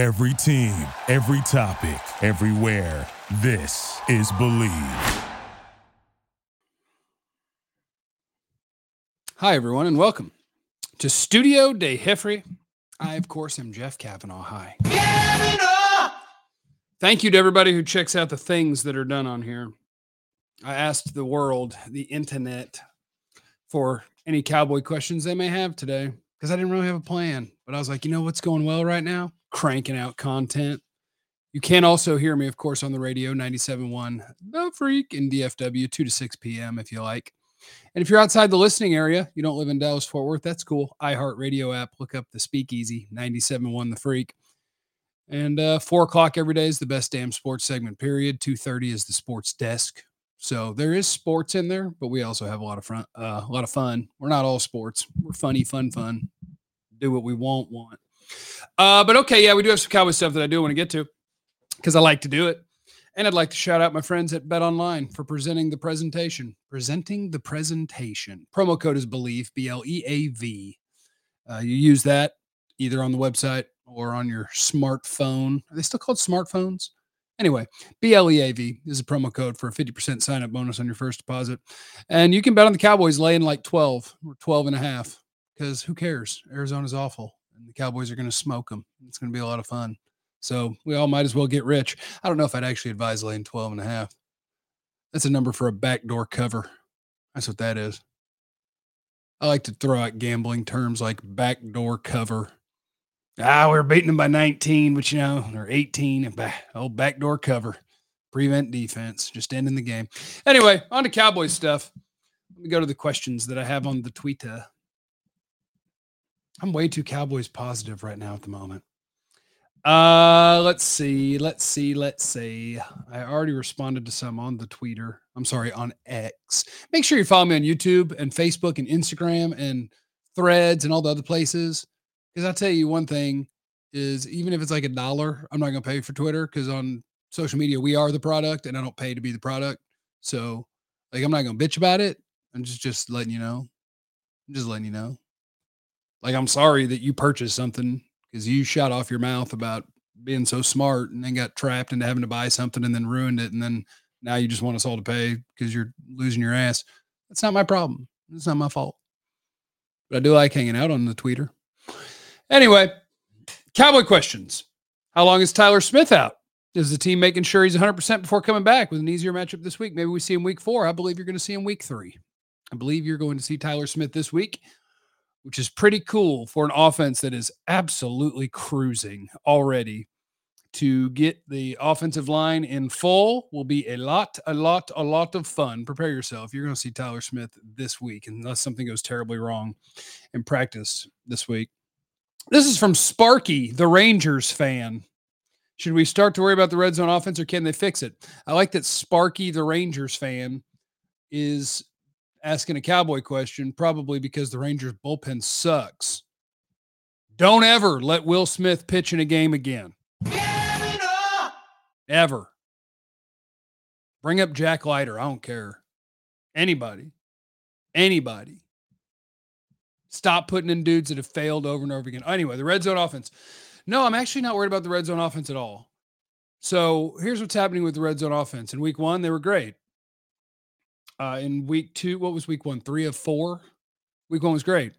Every team, every topic, everywhere. This is Bleav. Hi, everyone, and welcome to Studio de Heffrey. I, of course, am Jeff Kavanaugh. Hi. Thank you to everybody who checks out the things that are done on here. I asked the world, the internet, for any cowboy questions they may have today because I didn't really have a plan. But I was like, you know what's going well right now? Cranking out content. You can also hear me, of course, on the radio 97.1 The Freak in DFW, 2 to 6 p.m. if you like. And if you're outside the listening area, you don't live in Dallas Fort Worth, that's cool. iHeartRadio app, look up the Speakeasy 97.1 The Freak. And uh, four o'clock every day is the best damn sports segment. Period. Two thirty is the sports desk. So there is sports in there, but we also have a lot of fun. Uh, a lot of fun. We're not all sports. We're funny, fun, fun. Do what we won't want. Uh, but okay, yeah, we do have some cowboy stuff that I do want to get to because I like to do it. And I'd like to shout out my friends at Bet Online for presenting the presentation. Presenting the presentation. Promo code is Bleav, B L E A V. Uh, you use that either on the website or on your smartphone. Are they still called smartphones? Anyway, BLEAV is a promo code for a 50% sign up bonus on your first deposit. And you can bet on the Cowboys laying like 12 or 12 and a half because who cares? Arizona's awful and the Cowboys are going to smoke them. It's going to be a lot of fun. So we all might as well get rich. I don't know if I'd actually advise laying 12 and a half. That's a number for a backdoor cover. That's what that is. I like to throw out gambling terms like backdoor cover. Ah, we are beating them by 19, but you know, or 18. Old backdoor cover, prevent defense, just ending the game. Anyway, on to Cowboys stuff. Let me go to the questions that I have on the Twitter. I'm way too Cowboys positive right now at the moment. Uh, let's see, let's see, let's see. I already responded to some on the Twitter. I'm sorry, on X. Make sure you follow me on YouTube and Facebook and Instagram and Threads and all the other places. Because I'll tell you one thing is even if it's like a dollar, I'm not going to pay for Twitter because on social media we are the product and I don't pay to be the product. So like I'm not going to bitch about it. I'm just just letting you know. I'm just letting you know. Like I'm sorry that you purchased something because you shot off your mouth about being so smart and then got trapped into having to buy something and then ruined it and then now you just want us all to pay because you're losing your ass. That's not my problem. It's not my fault. But I do like hanging out on the Twitter. Anyway, Cowboy questions. How long is Tyler Smith out? Is the team making sure he's 100% before coming back with an easier matchup this week? Maybe we see him week four. I believe you're going to see him week three. I believe you're going to see Tyler Smith this week, which is pretty cool for an offense that is absolutely cruising already. To get the offensive line in full will be a lot, a lot, a lot of fun. Prepare yourself. You're going to see Tyler Smith this week, unless something goes terribly wrong in practice this week. This is from Sparky, the Rangers fan. Should we start to worry about the red zone offense or can they fix it? I like that Sparky, the Rangers fan, is asking a cowboy question, probably because the Rangers bullpen sucks. Don't ever let Will Smith pitch in a game again. Ever. Bring up Jack Leiter. I don't care. Anybody. Anybody. Stop putting in dudes that have failed over and over again. Anyway, the red zone offense. No, I'm actually not worried about the red zone offense at all. So here's what's happening with the red zone offense. In week one, they were great. Uh, in week two, what was week one? Three of four. Week one was great.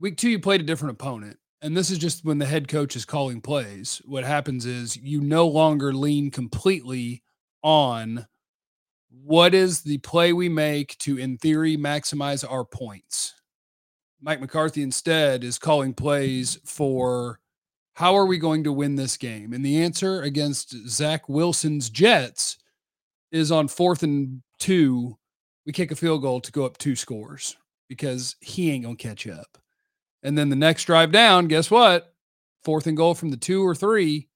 Week two, you played a different opponent. And this is just when the head coach is calling plays. What happens is you no longer lean completely on what is the play we make to, in theory, maximize our points. Mike McCarthy instead is calling plays for how are we going to win this game? And the answer against Zach Wilson's Jets is on fourth and two. We kick a field goal to go up two scores because he ain't going to catch up. And then the next drive down, guess what? Fourth and goal from the two or three.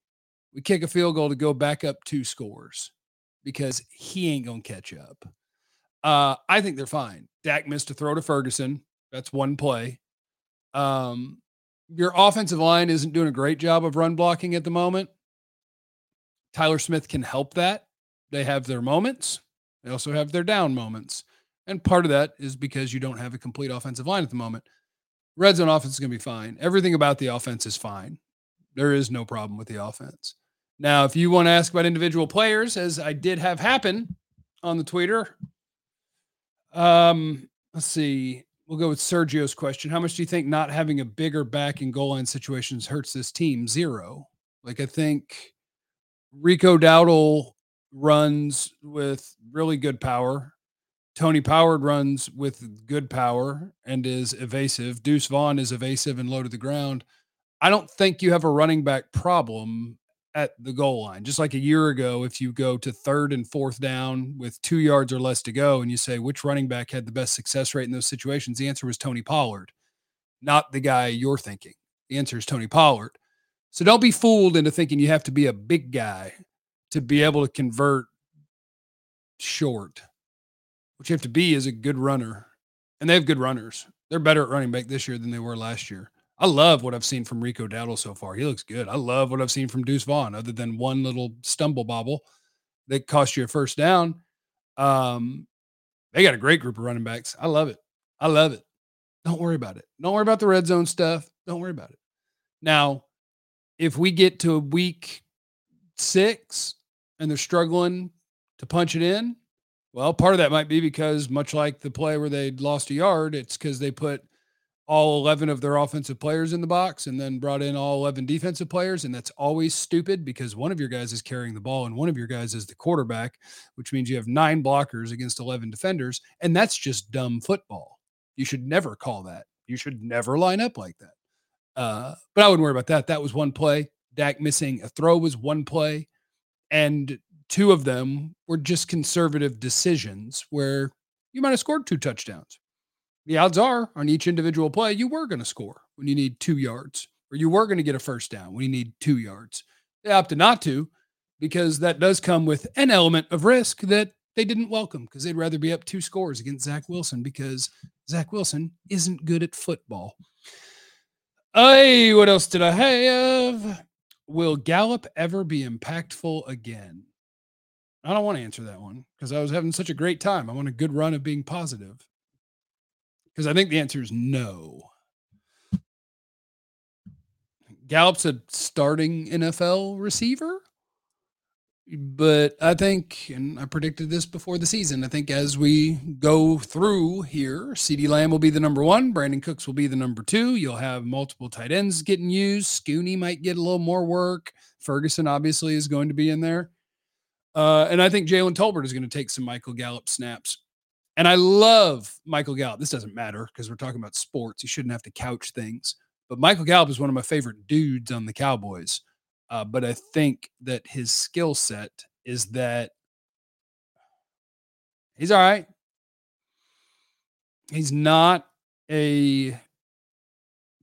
We kick a field goal to go back up two scores because he ain't going to catch up. Uh, I think they're fine. Dak missed a throw to Ferguson. That's one play. Um, your offensive line isn't doing a great job of run blocking at the moment. Tyler Smith can help that. They have their moments. They also have their down moments. And part of that is because you don't have a complete offensive line at the moment. Red zone offense is going to be fine. Everything about the offense is fine. There is no problem with the offense. Now, if you want to ask about individual players, as I did have happen on the Twitter, um, let's see. We'll go with Sergio's question. How much do you think not having a bigger back in goal line situations hurts this team? Zero. Like I think Rico Dowdle runs with really good power. Tony Pollard runs with good power and is evasive. Deuce Vaughn is evasive and low to the ground. I don't think you have a running back problem at the goal line. Just like a year ago, if you go to third and fourth down with two yards or less to go and you say which running back had the best success rate in those situations, the answer was Tony Pollard, not the guy you're thinking. The answer is Tony Pollard. So don't be fooled into thinking you have to be a big guy to be able to convert short. What you have to be is a good runner. And they have good runners. They're better at running back this year than they were last year. I love what I've seen from Rico Dowdle so far. He looks good. I love what I've seen from Deuce Vaughn, other than one little stumble bobble that cost you a first down. Um, they got a great group of running backs. I love it. I love it. Don't worry about it. Don't worry about the red zone stuff. Don't worry about it. Now, if we get to week six and they're struggling to punch it in, well, part of that might be because much like the play where they lost a yard, it's because they put all 11 of their offensive players in the box and then brought in all 11 defensive players. And that's always stupid because one of your guys is carrying the ball and one of your guys is the quarterback, which means you have nine blockers against 11 defenders. And that's just dumb football. You should never call that. You should never line up like that. Uh, but I wouldn't worry about that. That was one play. Dak missing a throw was one play. And two of them were just conservative decisions where you might have scored two touchdowns the odds are on each individual play, you were going to score when you need two yards, or you were going to get a first down when you need two yards. They opted not to because that does come with an element of risk that they didn't welcome because they'd rather be up two scores against Zach Wilson because Zach Wilson isn't good at football. Hey, what else did I have? Will Gallup ever be impactful again? I don't want to answer that one because I was having such a great time. I want a good run of being positive. Because I think the answer is no. Gallup's a starting NFL receiver. But I think, and I predicted this before the season, I think as we go through here, CeeDee Lamb will be the number one. Brandin Cooks will be the number two. You'll have multiple tight ends getting used. Scooney might get a little more work. Ferguson obviously is going to be in there. Uh, and I think Jalen Tolbert is going to take some Michael Gallup snaps. And I love Michael Gallup. This doesn't matter because we're talking about sports. You shouldn't have to couch things. But Michael Gallup is one of my favorite dudes on the Cowboys. Uh, but I think that his skill set is that he's all right. He's not a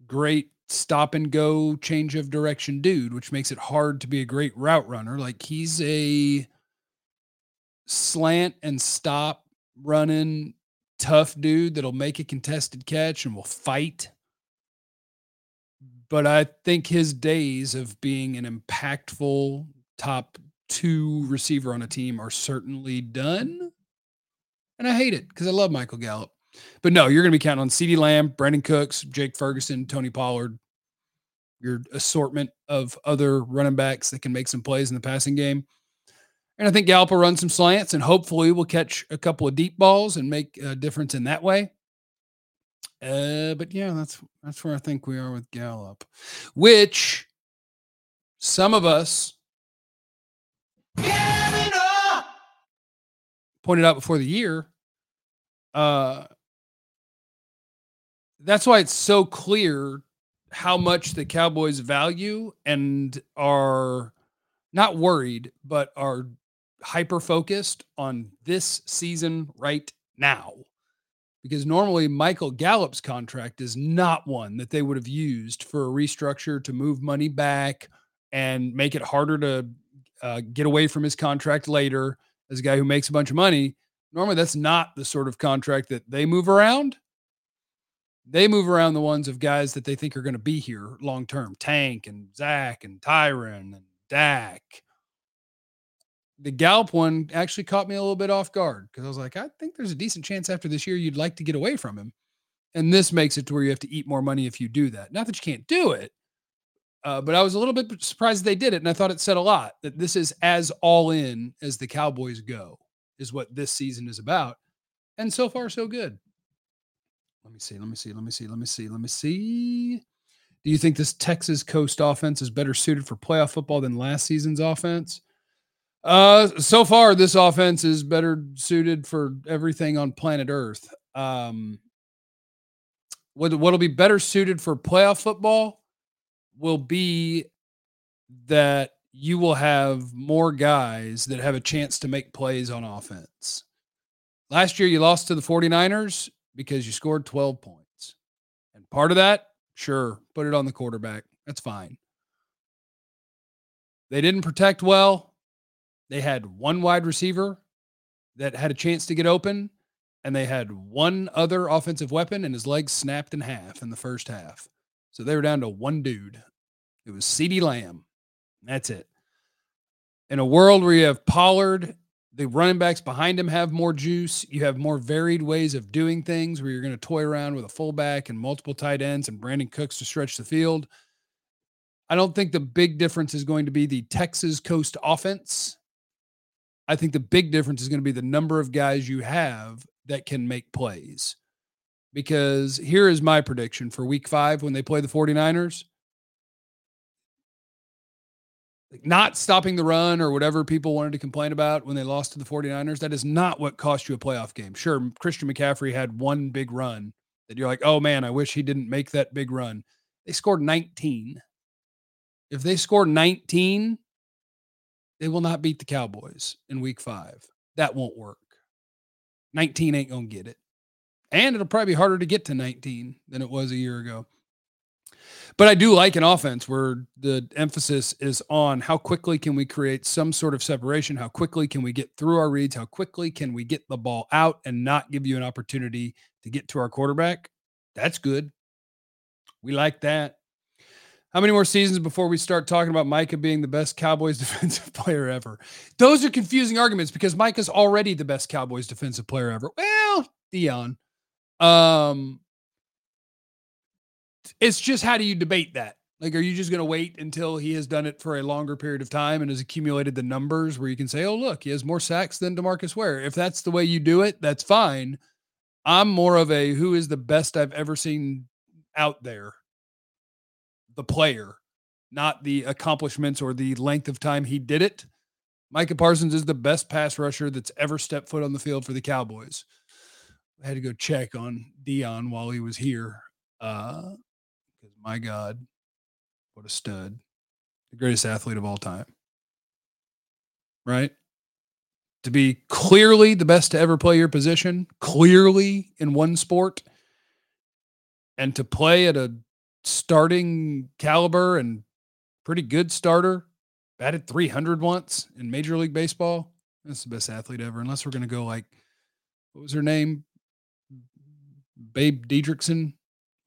great stop and go change of direction dude, which makes it hard to be a great route runner. Like he's a slant and stop running tough dude that'll make a contested catch and will fight. But I think his days of being an impactful top two receiver on a team are certainly done. And I hate it because I love Michael Gallup. But no, you're going to be counting on CeeDee Lamb, Brandin Cooks, Jake Ferguson, Tony Pollard, your assortment of other running backs that can make some plays in the passing game. And I think Gallup will run some slants and hopefully we'll catch a couple of deep balls and make a difference in that way. Uh, but yeah, that's that's where I think we are with Gallup, which some of us pointed out before the year. Uh, that's why it's so clear how much the Cowboys value and are not worried, but are hyper focused on this season right now. Because normally Michael Gallup's contract is not one that they would have used for a restructure to move money back and make it harder to uh, get away from his contract later as a guy who makes a bunch of money. Normally, that's not the sort of contract that they move around. They move around the ones of guys that they think are going to be here long term Tank and Zach and Tyron and Dak the Gallup one actually caught me a little bit off guard because I was like, I think there's a decent chance after this year you'd like to get away from him. And this makes it to where you have to eat more money if you do that. Not that you can't do it, Uh, but I was a little bit surprised they did it, and I thought it said a lot that this is as all in as the Cowboys go, is what this season is about. And so far, so good. Let me see. Let me see. Let me see. Let me see. Let me see. Do you think this Texas Coast offense is better suited for playoff football than last season's offense? Uh, so far, this offense is better suited for everything on planet Earth. Um, what what'll be better suited for playoff football will be that you will have more guys that have a chance to make plays on offense. Last year, you lost to the 49ers because you scored 12 points. And part of that, sure, put it on the quarterback. That's fine. They didn't protect well. They had one wide receiver that had a chance to get open, and they had one other offensive weapon, and his legs snapped in half in the first half. So they were down to one dude. It was CeeDee Lamb. That's it. In a world where you have Pollard, the running backs behind him have more juice. You have more varied ways of doing things where you're going to toy around with a fullback and multiple tight ends and Brandin Cooks to stretch the field. I don't think the big difference is going to be the Texas Coast offense I think the big difference is going to be the number of guys you have that can make plays. Because here is my prediction for week five when they play the 49ers. Not stopping the run or whatever people wanted to complain about when they lost to the 49ers, that is not what cost you a playoff game. Sure, Christian McCaffrey had one big run that you're like, oh man, I wish he didn't make that big run. They scored 19. If they score 19, they will not beat the Cowboys in week five. That won't work. 19 ain't going to get it. And it'll probably be harder to get to 19 than it was a year ago. But I do like an offense where the emphasis is on how quickly can we create some sort of separation? How quickly can we get through our reads? How quickly can we get the ball out and not give you an opportunity to get to our quarterback? That's good. We like that. How many more seasons before we start talking about Micah being the best Cowboys defensive player ever? Those are confusing arguments because Micah's already the best Cowboys defensive player ever. Well, Deion. Um, it's just how do you debate that? Like, are you just going to wait until he has done it for a longer period of time and has accumulated the numbers where you can say, oh, look, he has more sacks than DeMarcus Ware? If that's the way you do it, that's fine. I'm more of a who is the best I've ever seen out there the player, not the accomplishments or the length of time he did it. Micah Parsons is the best pass rusher that's ever stepped foot on the field for the Cowboys. I had to go check on Deion while he was here. Uh, because my God, what a stud. The greatest athlete of all time. Right? To be clearly the best to ever play your position, clearly in one sport, and to play at a starting caliber and pretty good starter. Batted 300 once in Major League Baseball. That's the best athlete ever, unless we're going to go like, what was her name? Babe Didrikson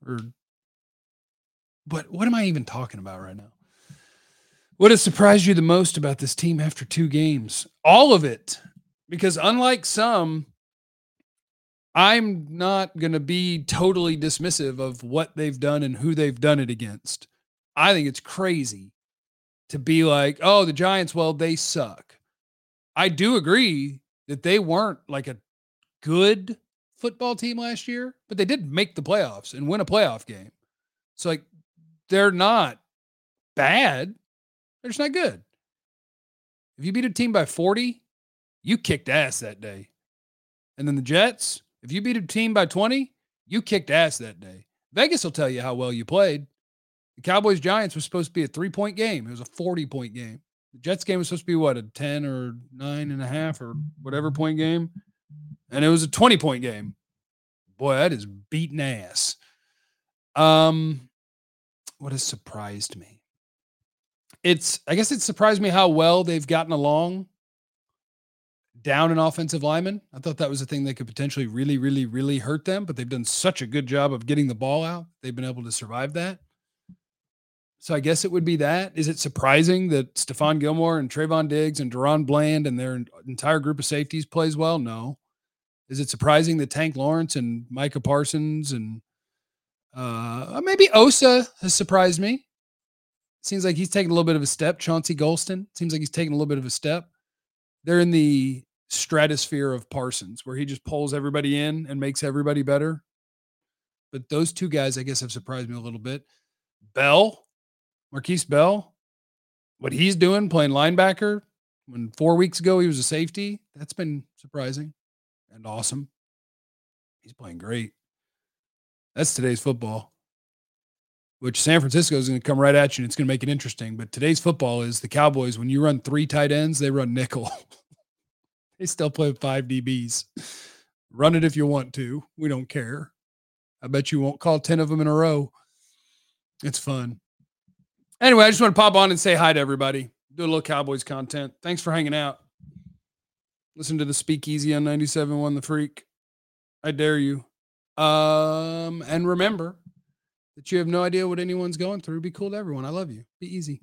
or but what am I even talking about right now? What has surprised you the most about this team after two games? All of it. Because unlike some, I'm not going to be totally dismissive of what they've done and who they've done it against. I think it's crazy to be like, oh, the Giants, well, they suck. I do agree that they weren't like a good football team last year, but they did make the playoffs and win a playoff game. So, like, they're not bad. They're just not good. If you beat a team by 40, you kicked ass that day. And then the Jets, if you beat a team by 20, you kicked ass that day. Vegas will tell you how well you played. The Cowboys Giants was supposed to be a three point game. It was a 40 point game. The Jets game was supposed to be what, a 10 or nine and a half or whatever point game. And it was a 20 point game. Boy, that is beating ass. Um, what has surprised me? It's, I guess it surprised me how well they've gotten along down an offensive lineman. I thought that was a thing that could potentially really, really, really hurt them, but they've done such a good job of getting the ball out. They've been able to survive that. So I guess it would be that. Is it surprising that Stephon Gilmore and Trevon Diggs and DaRon Bland and their entire group of safeties plays well? No. Is it surprising that Tank Lawrence and Micah Parsons and uh, maybe Osa has surprised me? Seems like he's taking a little bit of a step. Chauncey Golston seems like he's taking a little bit of a step. They're in the stratosphere of Parsons, where he just pulls everybody in and makes everybody better. But those two guys, I guess, have surprised me a little bit. Bell, Markquese Bell, what he's doing playing linebacker when four weeks ago he was a safety, that's been surprising and awesome. He's playing great. That's today's football, which San Francisco is going to come right at you and it's going to make it interesting. But today's football is the Cowboys. When you run three tight ends, they run nickel. they still play five DBs. Run it if you want to. We don't care. I bet you won't call 10 of them in a row. It's fun. Anyway, I just want to pop on and say hi to everybody. Do a little Cowboys content. Thanks for hanging out. Listen to the speakeasy on 97.1 The Freak. I dare you. Um, and remember that you have no idea what anyone's going through. Be cool to everyone. I love you. Be easy.